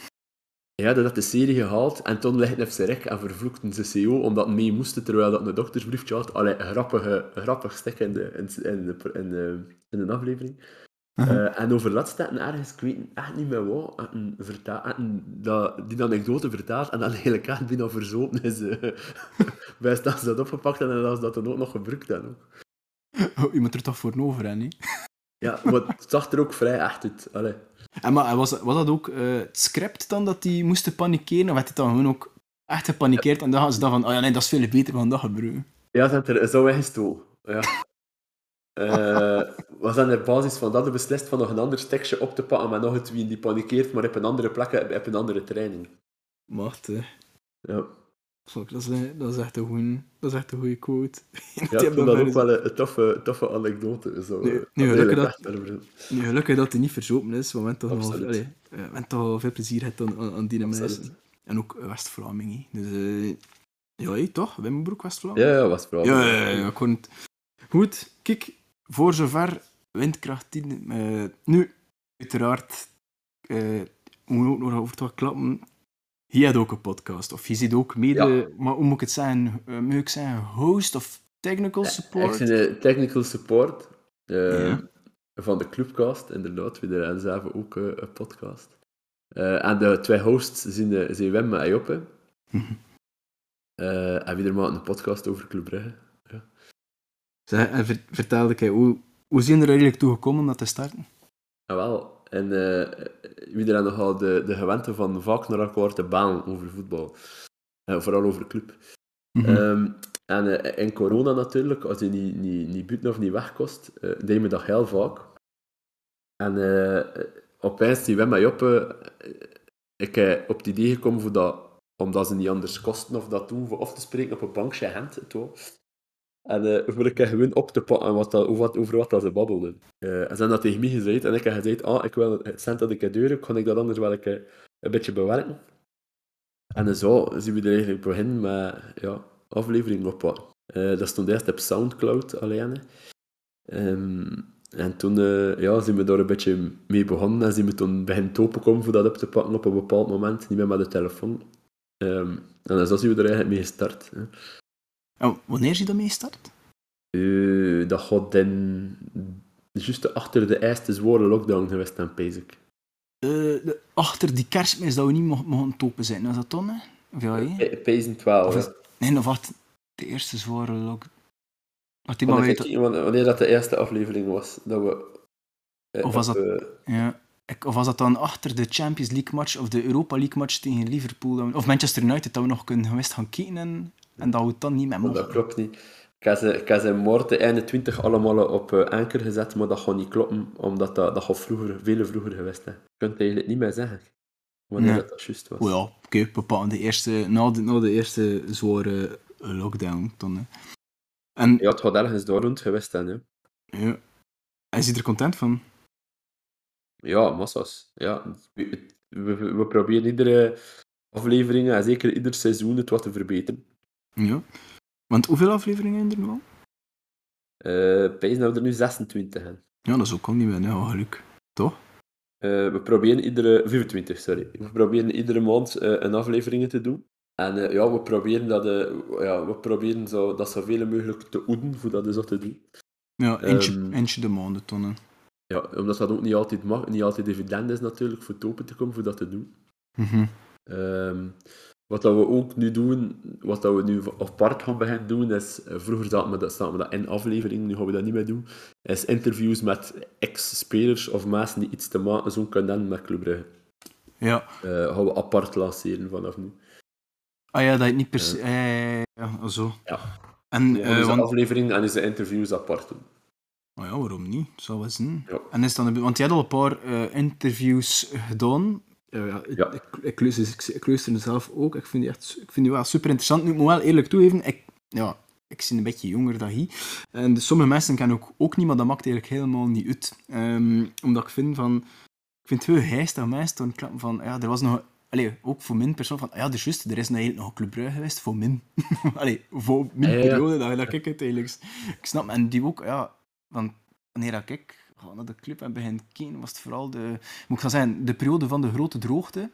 Ja, dat had de serie gehaald en toen legde hij zijn rek en vervloekten ze CEO omdat mee moesten terwijl dat een doktersbriefje had. Allee, grappige, grappig stuk in de, in, in, de, in, de, in de aflevering. Uh, en over ergens, ik weet echt niet meer wat, een vertaal, een, dat, die anekdote vertaalt en dan eigenlijk echt bijna verzopen is. Uh, bij dat ze dat opgepakt en dat ze dat dan ook nog gebruikt hebben. Oh, je moet er toch voor over, hè? Niet? ja, maar het zag er ook vrij echt uit. Allee. En maar was, was dat ook uh, het script dan dat die moesten panikeren, of werd het dan gewoon ook echt gepanikeerd en dan hadden ze dan van, oh ja, nee, dat is veel beter dan dat gebruiken? Ja, dat er zo weggestolen. Ja. Uh, we zijn op basis van dat beslist van nog een ander tekstje op te pakken, maar nog het wie die panikeert, maar op een andere plek, op een andere training. Macht, hè. Ja. Fuck, dat, is, dat, is echt een goeie, dat is echt een goede quote. [laughs] Ja, ik vind dat ook wel een, toffe, toffe anekdote. Zo. Nu, nu, gelukkig dat, nu gelukkig dat hij niet verzopen is, want we hebben toch, al, allee, toch al veel plezier gehad aan, aan die mensen. En ook West-Vlaming. Dus uh, ja, toch? Wimmenbroek, West-Vlaming? Ja, ja, West-Vlaming. Ja, ja, ja, ja, Goed, kijk, voor zover windkracht 10. Uh, nu, uiteraard, uh, moet ook nog over wat klappen. Je hebt ook een podcast, of je ziet ook mede, ja. maar hoe moet ik het zeggen? Uh, moet ik zeggen, host of technical support? Ik de technical support van de Clubcast, inderdaad. We hebben zelf ook een podcast. en de twee hosts zijn, zijn Wim en Joppe. Mm en wie er maakt een podcast over Club Brugge. Zeg, en vertelde ik, hoe, hoe zijn er eigenlijk toe gekomen om dat te starten? Ja, wel. En uh, wie er nogal de, de gewente van vaak naar elkaar te baan over voetbal. Uh, vooral over club. Mm -hmm. um, en uh, in corona natuurlijk, als je niet, niet, niet buiten of niet wegkost, uh, deed me dat heel vaak. En opeens die Wim mij op, ik op het idee gekomen voor dat, omdat ze niet anders kosten of dat doen, of te spreken op een bankje hand. En uh, wil ik gewoon op te pakken wat over, wat, over wat dat ze babbelden. En ze dat tegen mij gezegd en ik heb gezegd, ah, ik wil het cent dat ik deur kan ik dat anders wel een, beetje bewerken. En zo zien we er eigenlijk beginnen met ja, afleveringen oppakken. Uh, dat stond eerst op Soundcloud alleen. Um, en toen uh, ja, zijn we daar een beetje mee begonnen en zijn we toen beginnen openkomen voor dat op te pakken op een bepaald moment, niet meer met de telefoon. Um, en zo zijn we er eigenlijk mee gestart. Hè. En wanneer is je daarmee start? Uh, dat gaat dan juist achter de eerste zware lockdown geweest dan Pezik. Uh, achter die kerstmis dat we niet mochten, mochten topen zijn, was dat dan? Of ja, he? Pezen 12. Of nee, of wat? De eerste zware lockdown. Wat die. Wanneer dat de eerste aflevering was, dat we... Eh, of was dat... Ja. Of was dat dan achter de Champions League match of de Europa League match tegen Liverpool? Of Manchester United, dat we nog kunnen geweest gaan kijken en en dat het dan niet meer mogen. Dat klopt niet. Ik heb ze, ik heb ze morgen 21 allemaal op uh, anker gezet, maar dat gaat niet kloppen, omdat dat, dat gaat vroeger, veel vroeger geweest hè. Je kunt het eigenlijk niet meer zeggen. Wanneer nee. dat, juist was. Oh ja, oké, okay, bepaald de eerste, na, de, na de eerste zware lockdown. Dan, hè. En, ja, het gaat ergens door rond geweest dan, ja. Ja. En is je er content van? Ja, massas. Ja, we, we, we proberen iedere aflevering en zeker ieder seizoen het wat te verbeteren. Ja. Want hoeveel afleveringen zijn er nu al? Uh, dat we er nu 26 hebben. Ja, dat is ook al niet meer, hè, geluk. Toch? Uh, we proberen iedere... 25, sorry. We proberen iedere maand uh, een aflevering te doen. En uh, ja, we proberen, dat, ja, we proberen zo, dat zoveel mogelijk te oeden, voor dat zo te doen. Ja, eentje, um, eentje de maanden tonnen. Ja, omdat dat ook niet altijd mag, niet altijd evident is natuurlijk, voor het open te komen, voor dat te doen. Mm -hmm. um, wat dat we ook nu doen, wat dat we nu apart gaan beginnen doen, is, eh, vroeger zaten we, dat, zaten we dat in afleveringen, nu gaan we dat niet meer doen, is interviews met ex-spelers of mensen die iets te maken zo kunnen met Club Brugge. Ja. Uh, gaan we apart lanceren vanaf nu. Ah ja, dat niet per se... Uh, ja, zo. Ja. En, ja, uh, want... aflevering en is de interviews apart doen. Oh ja, waarom niet? Zou wel zijn. Ja. En is dan, want je hebt al een paar interviews gedaan ja, ja. Ik, ik, luister, ik, luister zelf ook. Ik vind die, echt, ik vind die wel super interessant. Nu, ik moet wel eerlijk toegeven, ik, ja, ik ben een beetje jonger dan hij. En dus sommige mensen kennen ook, ook niet, maar dat maakt eigenlijk helemaal niet uit. Um, omdat ik vind van... Ik vind het heel heist dat mensen klappen van... Ja, er was nog... Allee, ook voor min persoon van... Ja, dus juist, er is eigenlijk nog een Club geweest voor min. [laughs] allee, voor min periode dat, dat ik het eigenlijk... Ik snap, en die ook, ja... Van, wanneer dat ik naar de club en begin kijken, was het vooral de, moet ik gaan zeggen, de periode van de grote droogte.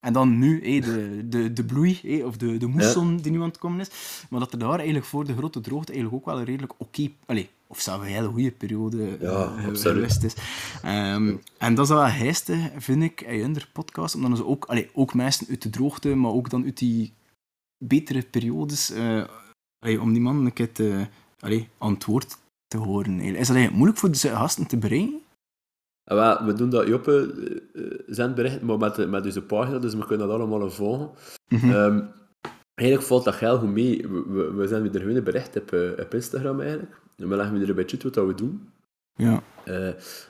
En dan nu hey, de, de, de bloei, hey, of de, de moesson die nu aan het komen is. Maar dat er daar eigenlijk voor de grote droogte eigenlijk ook wel een redelijk oké, okay, of zelfs een hele goede periode ja, uh, geweest is. Um, en dat is wel heiste, vind ik, in de podcast, omdat ze ook, allee, ook mensen uit de droogte, maar ook dan uit die betere periodes, uh, allee, om die man een keer te, allee, antwoord te horen. Is dat eigenlijk moeilijk voor de gasten te bereiken? Ja, we doen dat Joppe uh, zendberichten, maar met, met deze pagina, dus we kunnen dat allemaal volgen. Mm -hmm. um, eigenlijk valt dat heel goed mee. We, we, we zijn weer gewoon bericht op, uh, op Instagram eigenlijk. we leggen we er een beetje uit wat we doen. Ja. Uh,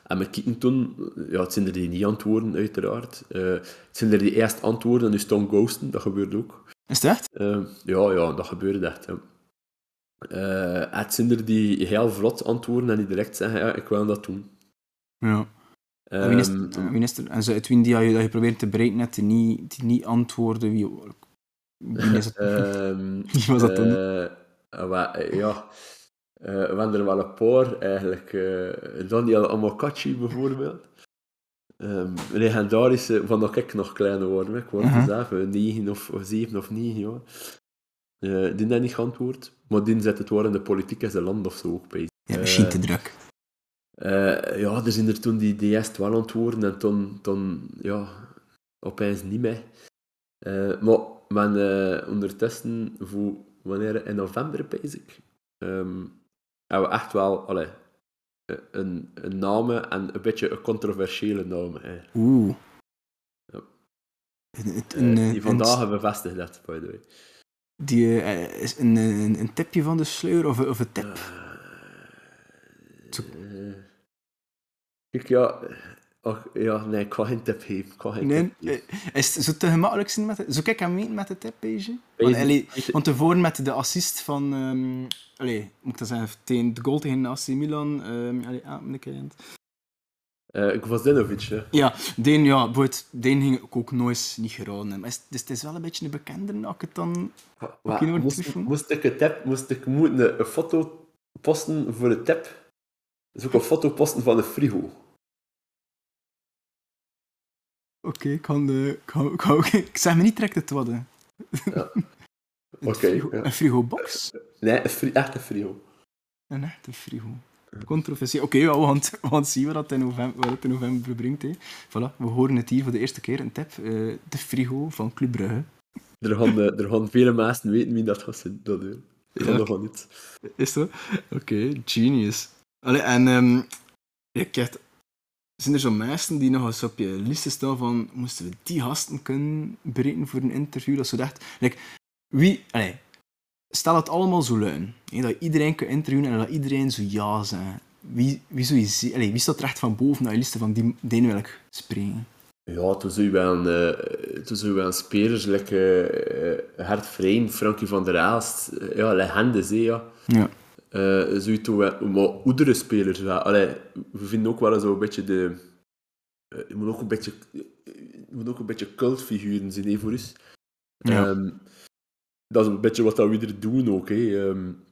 en we kijken toen, ja, het zijn er die niet antwoorden, uiteraard. Uh, het zijn er die eerst antwoorden en dus dan ghosten, dat gebeurt ook. Is het echt? Uh, ja, ja, dat gebeurt echt. Ja. Het zijn er die heel vlot antwoorden en die direct zeggen, ja, ik wil dat doen. Ja. Um, minister, minister, en zo, wie die je, dat je probeert te bereiken, net die niet, die niet antwoorden, wie, wie, is het, um, [laughs] [laughs] wie was dat dan? ja... Uh, we hebben er wel een paar, eigenlijk. Uh, Daniel Amokachi bijvoorbeeld. Um, legendarische, van dat ik nog kleiner word. Ik word uh -huh. zelf 9 of, 7 of 9 jaar. Uh, die heeft niet geantwoord, maar die zet het in de politiek in zijn land of zo ook bij. Ja, misschien te druk. ja, er zijn er toen die, eerst wel antwoorden en toen, toen ja, opeens niet meer. maar men ondertussen, voor wanneer in november bezig. Um, hebben we echt wel allee, een, een naam en een beetje een controversiële naam. Oeh. Ja. Een, een, uh, die vandaag hebben bevestigd dat, by the way. Die uh, is een, een, een tipje van de sleur of, of een tip? Uh, ik ja, Och, ja, nee, ik ga geen tip geven. Geen nee, tip is het zo te gemakkelijk zijn met de... Zo kijk aan mee met de tippage? Want, allee, want tevoren met de assist van... Um, allee, moet ik dat zeggen? Tegen de goal tegen AC Milan. Um, allee, ah, de kind. Uh, ik was hè? Ja, die, ja, die ging ik ook nooit niet geraden. Maar is, dus het is wel een beetje een bekende als ik het dan... Wat, moest, moest, ik een tip, moest ik moeten een foto posten voor de tip? Dus ook een foto posten van de frigo. Oké, okay, ik kan de... Kan, kan, [laughs] ik zeg me niet direct het worden. Ja. [laughs] Oké. Okay, ja. Een frigobox? Nee, een fri echte frigo. Een echte frigo. Controversie. Oké, okay, ja, we, we gaan zien wat het in november, wat het in november brengt. Hè. Voilà, we horen het hier voor de eerste keer. Een tip. Uh, de frigo van Club Brugge. Er gaan, er gaan vele mensen weten wie dat zijn. Dat, dat ja, nog niet. Is dat? Oké, okay, genius. Allee, en um, ik heb zijn er zo mensen die nog eens op je lijst staan van moesten we die gasten kunnen bereiken voor een interview? Dat ze dacht, like, wie, allez, stel het allemaal zo luin, dat iedereen kan interviewen en dat iedereen zo ja zegt. Wie, wie, zou je, allez, wie staat recht van boven naar je lijst van die, die wil ik spreken? Ja, toen zou je wel een, uh, toen je wel spelers, like, uh, Hert Vrein, Frankie van der Aalst, uh, ja, legendes, ja. Ja. Uh, zoiets maar oudere spelers wel. Allee, we vinden ook wel zo een beetje de... Uh, je moet ook een beetje, je moet ook een beetje cultfiguren zijn hè, voor ons. Ja. Um, dat is een beetje wat we er doen ook. Hè. Um,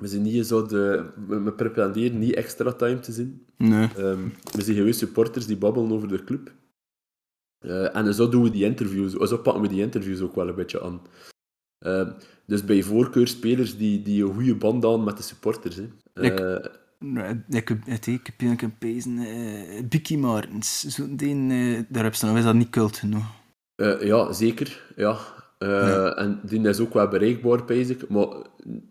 we zijn niet zo de... We, we pretenderen niet extra time te zien. Nee. Um, we zijn gewoon supporters die babbelen over de club. Uh, en zo doen we die interviews. Zo pakken we die interviews ook wel een beetje aan. Uh, dus bij voorkeur spelers die, die een goede band aan met de supporters. Hè. Ik, uh, ik, ik, ik heb een pezen, uh, Bicky Martens, zo, die, daar heb je nog, is dat niet cult genoeg? Ja, zeker. Ja. Ja. En die is ook wel bereikbaar, ik. Maar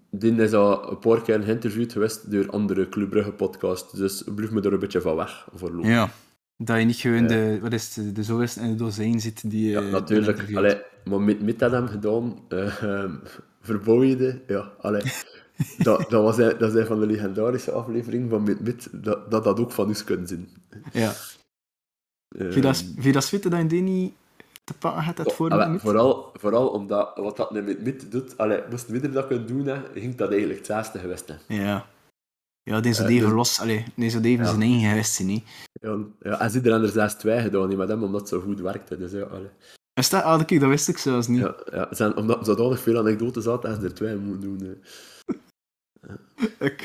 die is al een paar keer geïnterviewd geweest door andere Club Brugge podcasts. Dus blijf me er een beetje van weg voorlopig. Ja. Dat je niet gewoon de, wat is het, de zoveelste in de dozijn zit die... Ja, natuurlijk. Allee, maar met, met dat hem gedaan, [laughs] uh, verbouwde, ja, allee. dat, dat, was, dat is een van de legendarische afleveringen van Mit Mit, dat, dat dat ook van ons kunnen zien. Ja. Uh, vind je dat spitten dat je die niet te pakken had dat voor allee, vooral, vooral omdat wat dat met Mit doet, allee, moest we dat kunnen doen, hè, ging dat eigenlijk het zesde geweest. Hè. Ja. Ja, deze uh, even dus, los, allee, deze even ja. zijn eigen geweest niet. Ja, ja, en ze er anders 6 2 gedaan, niet met hem, omdat het zo goed werkte. Dus ja, allee. Is dat, ah, dat wist ik zelfs niet. Ja, ja zijn, omdat er zodanig veel anekdotes had, dat ze er twee moeten doen. [laughs] Ik,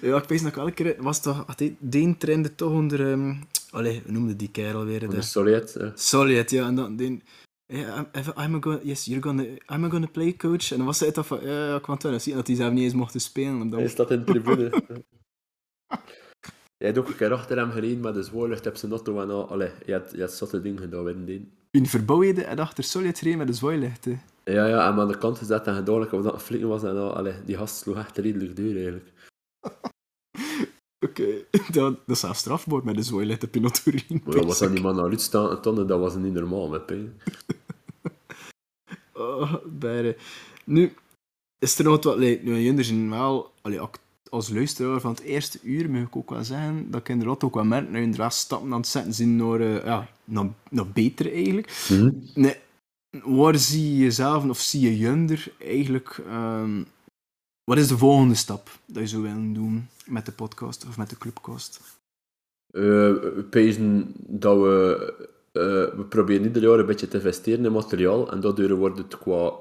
ja, ik weet nog elke keer, was toch, had die, die trende toch onder, um, allee, hoe noemde die kerel weer? Soliet. Ja. Soliet, ja, en dan, die, yeah, I'm, I'm gonna, yes, you're gonna, I'm gonna play coach. En dan was hij toch van, ja, ja, ik wel zien dat hij zelf niet eens mocht spelen. Hij staat in de tribune. [laughs] Jij hebt ook een keer achter hem gereden met de zwaarlucht, heb ze auto en al, allee, je hebt zotte dingen gedaan, weet je in verbouwde en achter Solid gereden met de zwaailichten. Ja, ja, en aan de kant gezet en gedaan omdat het flikken was en al, allee, die gast sloeg echt redelijk duur eigenlijk. Oké, okay. [laughs] dat, dat is zelfs strafbaar met de zwaailichten Pinoturin. Maar ja, was dat die man naar tonnen, dat was niet normaal met pijn. [laughs] oh, bijre. Nu, is er nog wat... Allee, nu, zijn wel allee, als luisteraar van het eerste uur, mag ik ook wel zeggen, dat ik inderdaad ook wel merk dat je inderdaad stappen aan het zetten zijn naar, uh, ja, naar, naar beter eigenlijk. Mhm. Nee, waar zie je jezelf, of zie je Junder eigenlijk... ehm, wat is de volgende stap dat je zou willen doen met de podcast of met de clubcast? Eh, we pezen dat we... eh, we proberen ieder jaar een beetje te investeren in materiaal en daardoor wordt het qua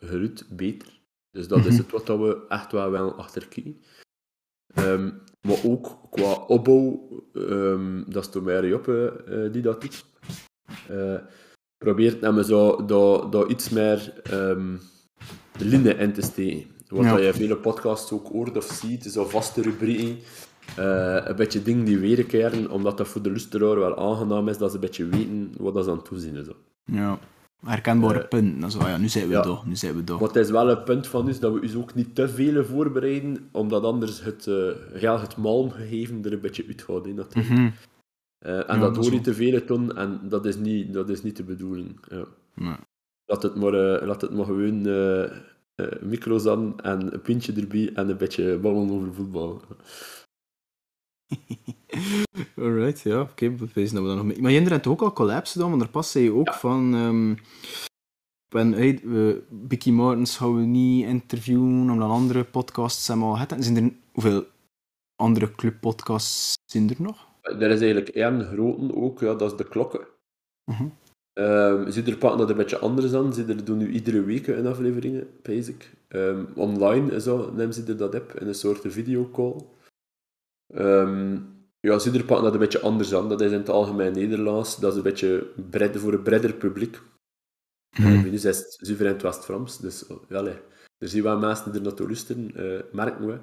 geluid beter. Dus dat is Mhm. het wat dat we echt wel willen achterkijken. Ehm, maar ook qua opbouw, ehm, dat is Tomer Joppe eh, die dat doet. Eh probeert namelijk zo dat, dat iets meer ehm lijnen in te steken. Wat Ja. dat je vele podcasts ook hoort of ziet, zo vaste rubrieken. eh, een beetje dingen die weerkeren, omdat dat voor de luisteraar wel aangenaam is, dat ze een beetje weten wat dat ze aan het toezien is. Ja, herkenbare Eh, punten. Ah ja, nu zijn we ja. daar, nu zijn we daar. Wat is wel een punt van is dat we dus ook niet te veel voorbereiden, omdat anders het, eh ja, het malmgegeven er een beetje uitgaat. hè, natuurlijk. Mhm. Eh, en Ja, dat dat is hoor je te veel doen en dat is niet, dat is niet de bedoeling. Ja. Nee. Laat, het maar, laat het maar gewoon micro's aan en een pintje erbij en een beetje babbelen over voetbal. [laughs] Alright, ja, oké, we wezen dat we dan nog mee. Maar Jinder had ook al collabs gedaan, want daar past zei je ook Ja. van. ehm when, hey, Bicky Martens gaan we niet interviewen, omdat andere podcasts zijn al het. En zijn er hoeveel andere clubpodcasts zijn er nog? Er is eigenlijk één grote ook, ja, dat is de klokken. Mhm. Ze er pakken dat een beetje anders aan. Ze er doen nu iedere week een afleveringen, basic. Ehm online en zo nemen ze er dat op in een soort videocall. Ehm ja, er pakken dat een beetje anders aan. Dat is in het algemeen Nederlands. Dat is een beetje bred, voor een breder publiek. Mhm. Nu is het zuiver West-Frans, dus oh, ja, allee. er zijn wel mensen die er naartoe luisteren, eh, merken we,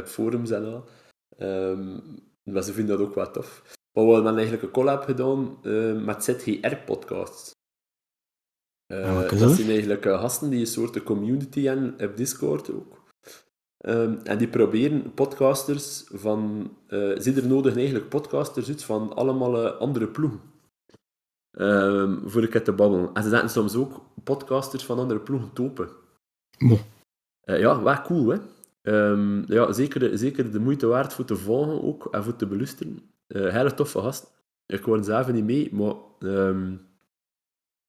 op forums en al. Maar ze vinden dat ook wel tof. Maar we hebben eigenlijk een collab gedaan eh, met ZGR-podcasts. Eh, is dat zijn eigenlijk eh, gasten die een soort community hebben op Discord ook. Ehm, en die proberen podcasters van... ze er nodig eigenlijk podcasters uit van allemaal andere ploegen. Ehm, voor ik te babbelen. En ze zetten soms ook podcasters van andere ploegen topen. Mo. Ja, wel cool, hè. Ehm, ja, zeker, zeker de moeite waard voor te volgen ook en voor te beluisteren. Eh hele toffe gast. Ik hoor zelf niet mee, maar ehm,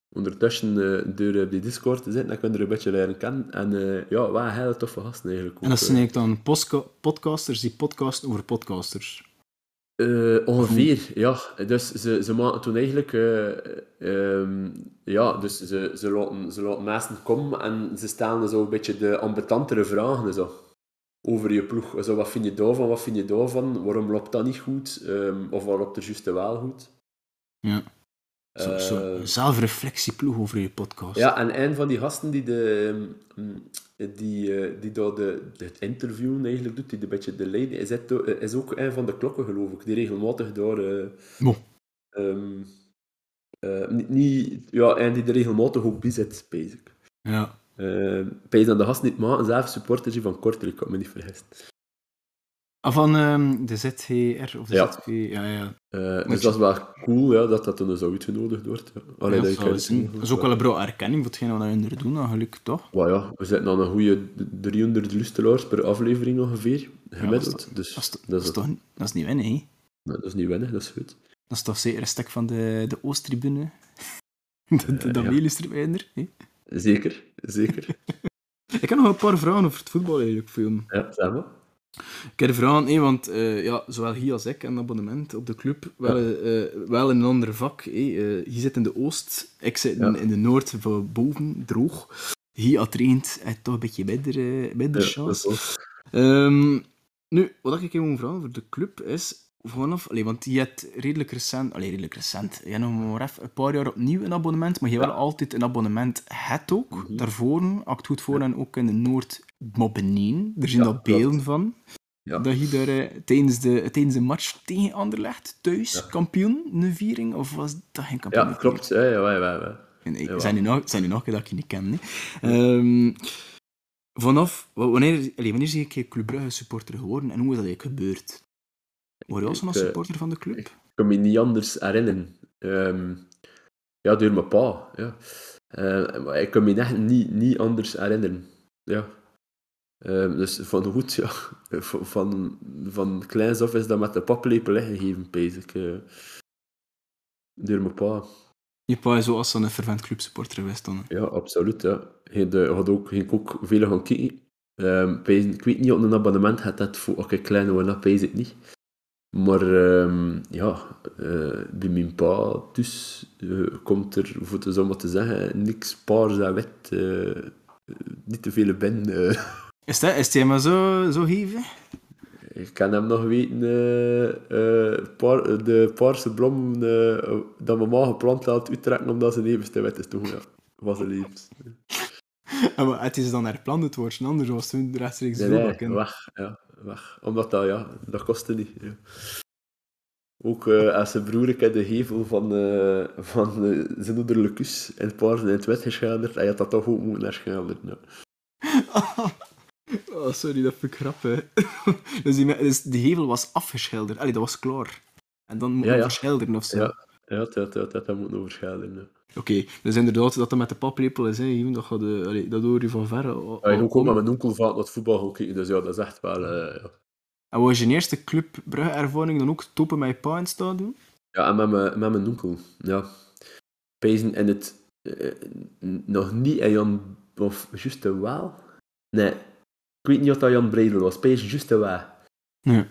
ondertussen eh, door op die Discord te zitten, dan kun je er een beetje leren kennen. En eh, ja, wel hele toffe gasten eigenlijk ook. En dat zijn eigenlijk dan podcasters die podcasten over podcasters. Eh, ongeveer, ja. Dus ze, ze maken toen eigenlijk... eh, ehm, ja, dus ze, ze, laten, ze laten mensen komen en ze stellen zo een beetje de ambetantere vragen en zo. Over je ploeg. Zo, wat vind je daarvan, wat vind je daarvan? Waarom loopt dat niet goed? Ehm, of wat loopt er juist wel goed? Ja. Zo, zo, Eh, een zelfreflectieploeg over je podcast. Ja, en een van die gasten die, de, mm, die, eh, die daar de, het interview eigenlijk doet, die een beetje de lady is, het, eh, is ook een van de klokken, geloof ik, die regelmatig ehm, eh, niet, niet, ja, en die er regelmatig ook bij zit, basic. Ja. Uh, Pijs dat de gast niet maken, zelf supporters van Kortrijk, ik me niet vergissen. Ah, van ehm, de ZGR of de Ja. ZV, ja, ja. Eh, dus je- dat is wel cool, ja, dat dat dan zo uitgenodigd wordt. Ja. Allee, dat dat, zien. is ook wel een bro erkenning voor hetgeen wat we er doen, eigenlijk, toch? Maar ja, we zitten aan een goede 300 luisteraars per aflevering ongeveer, gemiddeld. dat is dus Dat is, dat, is, toch niet- dat is niet winnen, hè? dat is niet wennen, dat is goed. Dat is toch zeker een stuk van de, de Oosttribune? [laughs] ja. meeluistert mij er, hè? Zeker, zeker. [laughs] Ik heb nog een paar vragen over het voetbal, eigenlijk, film. ja, zeg maar. Ik heb vragen, hè, want eh, ja, zowel hier als ik een abonnement op de club, wel, eh, wel in een ander vak. Eh, hier zit in de Oost, ik zit in, Ja. in de Noord, van boven, droog. Had traint, hij toch een beetje minder, eh, minder Ja, chance. is Ehm, nu, wat ik even wil vragen voor de club is, vanaf, allee, want je hebt redelijk recent, allee, redelijk recent, je hebt nog maar even een paar jaar opnieuw een abonnement, maar je Ja. wel altijd een abonnement, het ook, Mhm. daarvoor, het goed voor en ook in de Noord, maar beneden, er zijn Ja, beelden van, Ja. dat je daar eh, tijdens, de, tijdens de match tegen Anderlecht, thuis, kampioen, een viering, of was dat geen kampioen? Ja, klopt. Ja, ja, ja, ja, zijn nu nog, zijn nu nog dat ik je niet ken. Ehm, vanaf, wa- wanneer, allee, wanneer zie ik je Club Brugge supporter geworden en hoe is dat eigenlijk gebeurd? Word je al Ik, zo'n eh, supporter van de club? Ik kan me niet anders herinneren. Ehm, ja, door mijn pa. Ja. Eh, maar ik kan me echt niet, niet anders herinneren. Ja. Um, dus van goed, ja, [laughs] van, van kleins af is dat met de paplepel gegeven, pees ik. Uh, door mijn pa. Je pa is zoals een fervent clubsupporter geweest dan? Ja, absoluut. Ja. Hij had ook, ging ook veel gaan kijken. Um, ik weet niet of een abonnement had dat voor als ik klein was, dat pees ik niet. Maar um, ja, uh, bij mijn pa dus uh, komt er, voor het zo maar te zeggen, niks paars en wit. Uh, niet te veel ben. Is dat? Is maar zo, zo? Ik kan hem nog weten, de paarse bloem dat mijn ma geplant laat uittrekken omdat ze te wit is. Toen ja, was het liefst. En [laughs] maar het is dan herpland het woordje, anders was het rechtstreeks nee, nee, weg, ja, weg. Omdat dat, ja, dat kostte niet. Ja. Ook uh, als zijn broer ik de gevel van, uh, van uh, zijn moeder kus in het paars in het wit geschilderd, hij had dat toch ook moeten herschilderen. Ja. [laughs] Oh, sorry, dat vind ik grappig. [laughs] dus, die, dus de gevel was afgeschilderd. Allee, dat was klaar. En dan moet je ja, verschilderen of zo. Ja, ja dat, dat, dat, dat moet overschilderen. Oké, okay, dus inderdaad dat dat met de paplepel is. Hè. Dat, gaat, allee, dat hoor je van verre. Oh, ja, ik ook met mijn onkel vaak naar het voetbal gaan kijken, dus ja, dat is echt wel... ja. En was je eerste Club Brugge-ervaring dan ook toppen met je pa in het stadion? Ja, en met mijn, met mijn onkel. Ja. Pezen in het... Uh, nog niet en Jan... Of juist wel? Nee. Ik weet niet of dat Jan Breidel was. Pezen juist wel. Ja.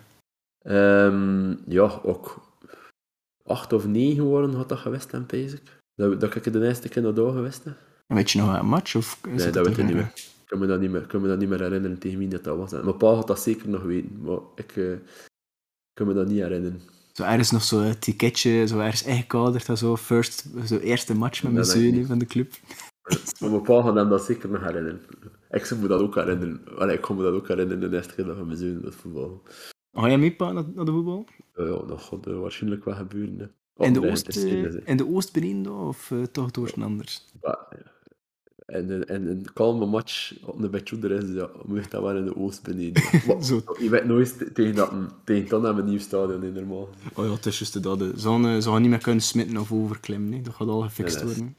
Um, ja, ook... Acht of negen geworden had dat geweest, en pees Dat, dat ik de eerste keer naar daar geweest heb. Weet je nog een match? Of nee, dat weet ik niet meer kan me dat niet meer, kan me dat niet meer herinneren tegen wie dat, dat was. Mijn pa had dat zeker nog weten, maar ik uh, kan me dat niet herinneren. Zo ergens nog zo'n ticketje, zo ergens ingekaderd zo, first, zo eerste match met mijn zoon van de club. [laughs] maar mijn pa hem dat zeker nog herinneren. Ik zou me dat ook herinneren. Allee, ik kon me dat ook herinneren de eerste keer dat van mijn zoon dat voetbal. Ga je mee, pa, naar, de voetbal? Uh, ja, dat gaat uh, waarschijnlijk wel gebeuren. In de, Oost, in de Oost of toch door een anders? Ja, ja en, en een kalme match op een beetje is, ja, moet dat wel in de oost beneden. [laughs] Zo. Je weet nooit tegen dat tegen dan hebben een nieuw stadion in normaal. Oh ja, het is juist dat. Ze gaan, ze gaan niet meer kunnen smitten of overklimmen. Nee. Dat gaat al gefixt worden.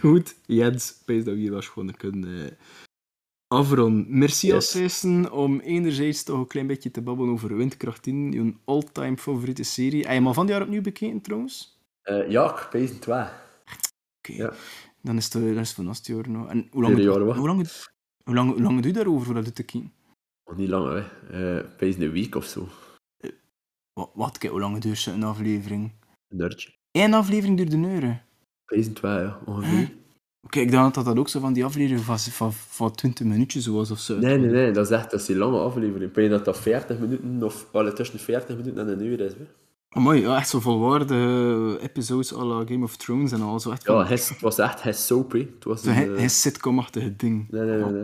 [laughs] Goed, Jens, spijt dat we hier was gewoon kunnen afronden. Merci yes. als om enerzijds toch een klein beetje te babbelen over Windkracht 10, je all-time favoriete serie. Heb je hem al van het jaar opnieuw bekeken trouwens? Uh, ja, ik het 2. Okay. Ja. Dan is het, het van naast jaar nog. En hoe lang, hoe, lang, hoe, lang, hoe lang doe je daarover voor dat te kijken? Niet lang, hè. Uh, een week of zo. Uh, wat, wat kijk, hoe lang duurt een aflevering? Een uurtje. Eén aflevering duurt een uur? Pees twee, ja, ongeveer. Huh? Oké, ik dacht dat dat ook zo van die aflevering van, van, van 20 minuutjes was of zo. Nee, nee, nee, dat is echt dat is die lange aflevering. Ik dat dat 40 minuten of alle tussen 40 minuten en een uur is. Hè. Mooi, ja, echt zo volwaardige episodes à la Game of Thrones en al. Zo echt ja, het was echt his soap, Het was een, uh... his sitcom-achtige ding. Nee, nee, nee.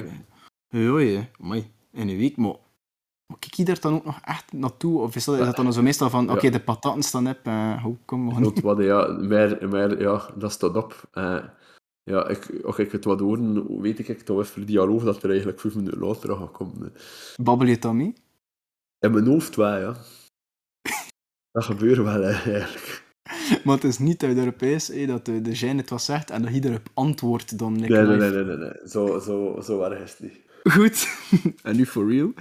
Okay. Ja, mooi. In een week, maar... maar kijk je daar dan ook nog echt naartoe? Of is dat, is dat dan zo meestal van, oké, okay, de pataten staan op, uh, hoe kom we niet? Wat, ja, meer, meer, ja, dat staat op. Uh, ja, ik, als ik het wat hoor, weet ik toch even die over dat er eigenlijk vijf minuten later gaat komen. Babbel je mee? In mijn hoofd wel, ja. Dat gebeurt wel eigenlijk. Maar het is niet uit Europees hè, dat de, de het was zegt en dat hij erop antwoordt dan nee, nee, nee, nee, nee, nee. Zo, zo, zo erg is het niet. Goed, [laughs] en nu for real.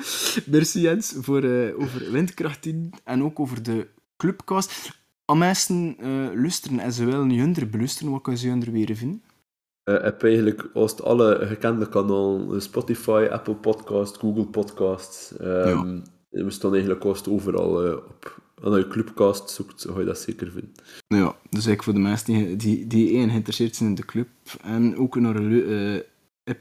Merci Jens voor, uh, over Windkracht 10 en ook over de clubcast. Als mensen uh, en ze willen Junder belusteren, wat kunnen ze Junder weer vinden? Uh, heb eigenlijk als alle gekende kanalen, Spotify, Apple Podcast, Google Podcasts. Um, ja. We staan eigenlijk overal uh, op als je clubcast zoekt, ga je dat zeker vinden. Ja, dus eigenlijk voor de mensen die, die, die één geïnteresseerd zijn in de club en ook naar een uh,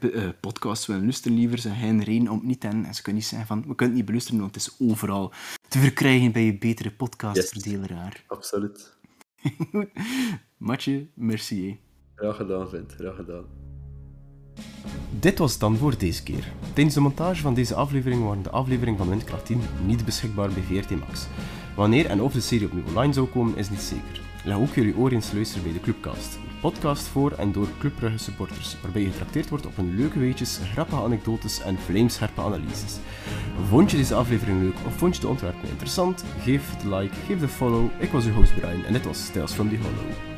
uh, podcast willen luisteren liever, zijn geen reden om niet en, en ze kunnen niet zeggen van, we kunnen het niet beluisteren, want het is overal te verkrijgen bij je betere podcastverdelaar. Yes, absoluut. [laughs] Matje, merci. Graag gedaan, Vint. Graag gedaan. Dit was het dan voor deze keer. Tijdens de montage van deze aflevering waren de aflevering van Windkracht 10 niet beschikbaar bij VRT Max. Wanneer en of de serie opnieuw online zou komen is niet zeker. Leg ook jullie oor eens luisteren bij de Clubcast. Een podcast voor en door Club Brugge supporters, waarbij je getrakteerd wordt op een leuke weetjes, grappige anekdotes en vlijmscherpe analyses. Vond je deze aflevering leuk of vond je de ontwerpen interessant? Geef de like, geef de follow. Ik was uw host Brian en dit was Tales from the Hollow.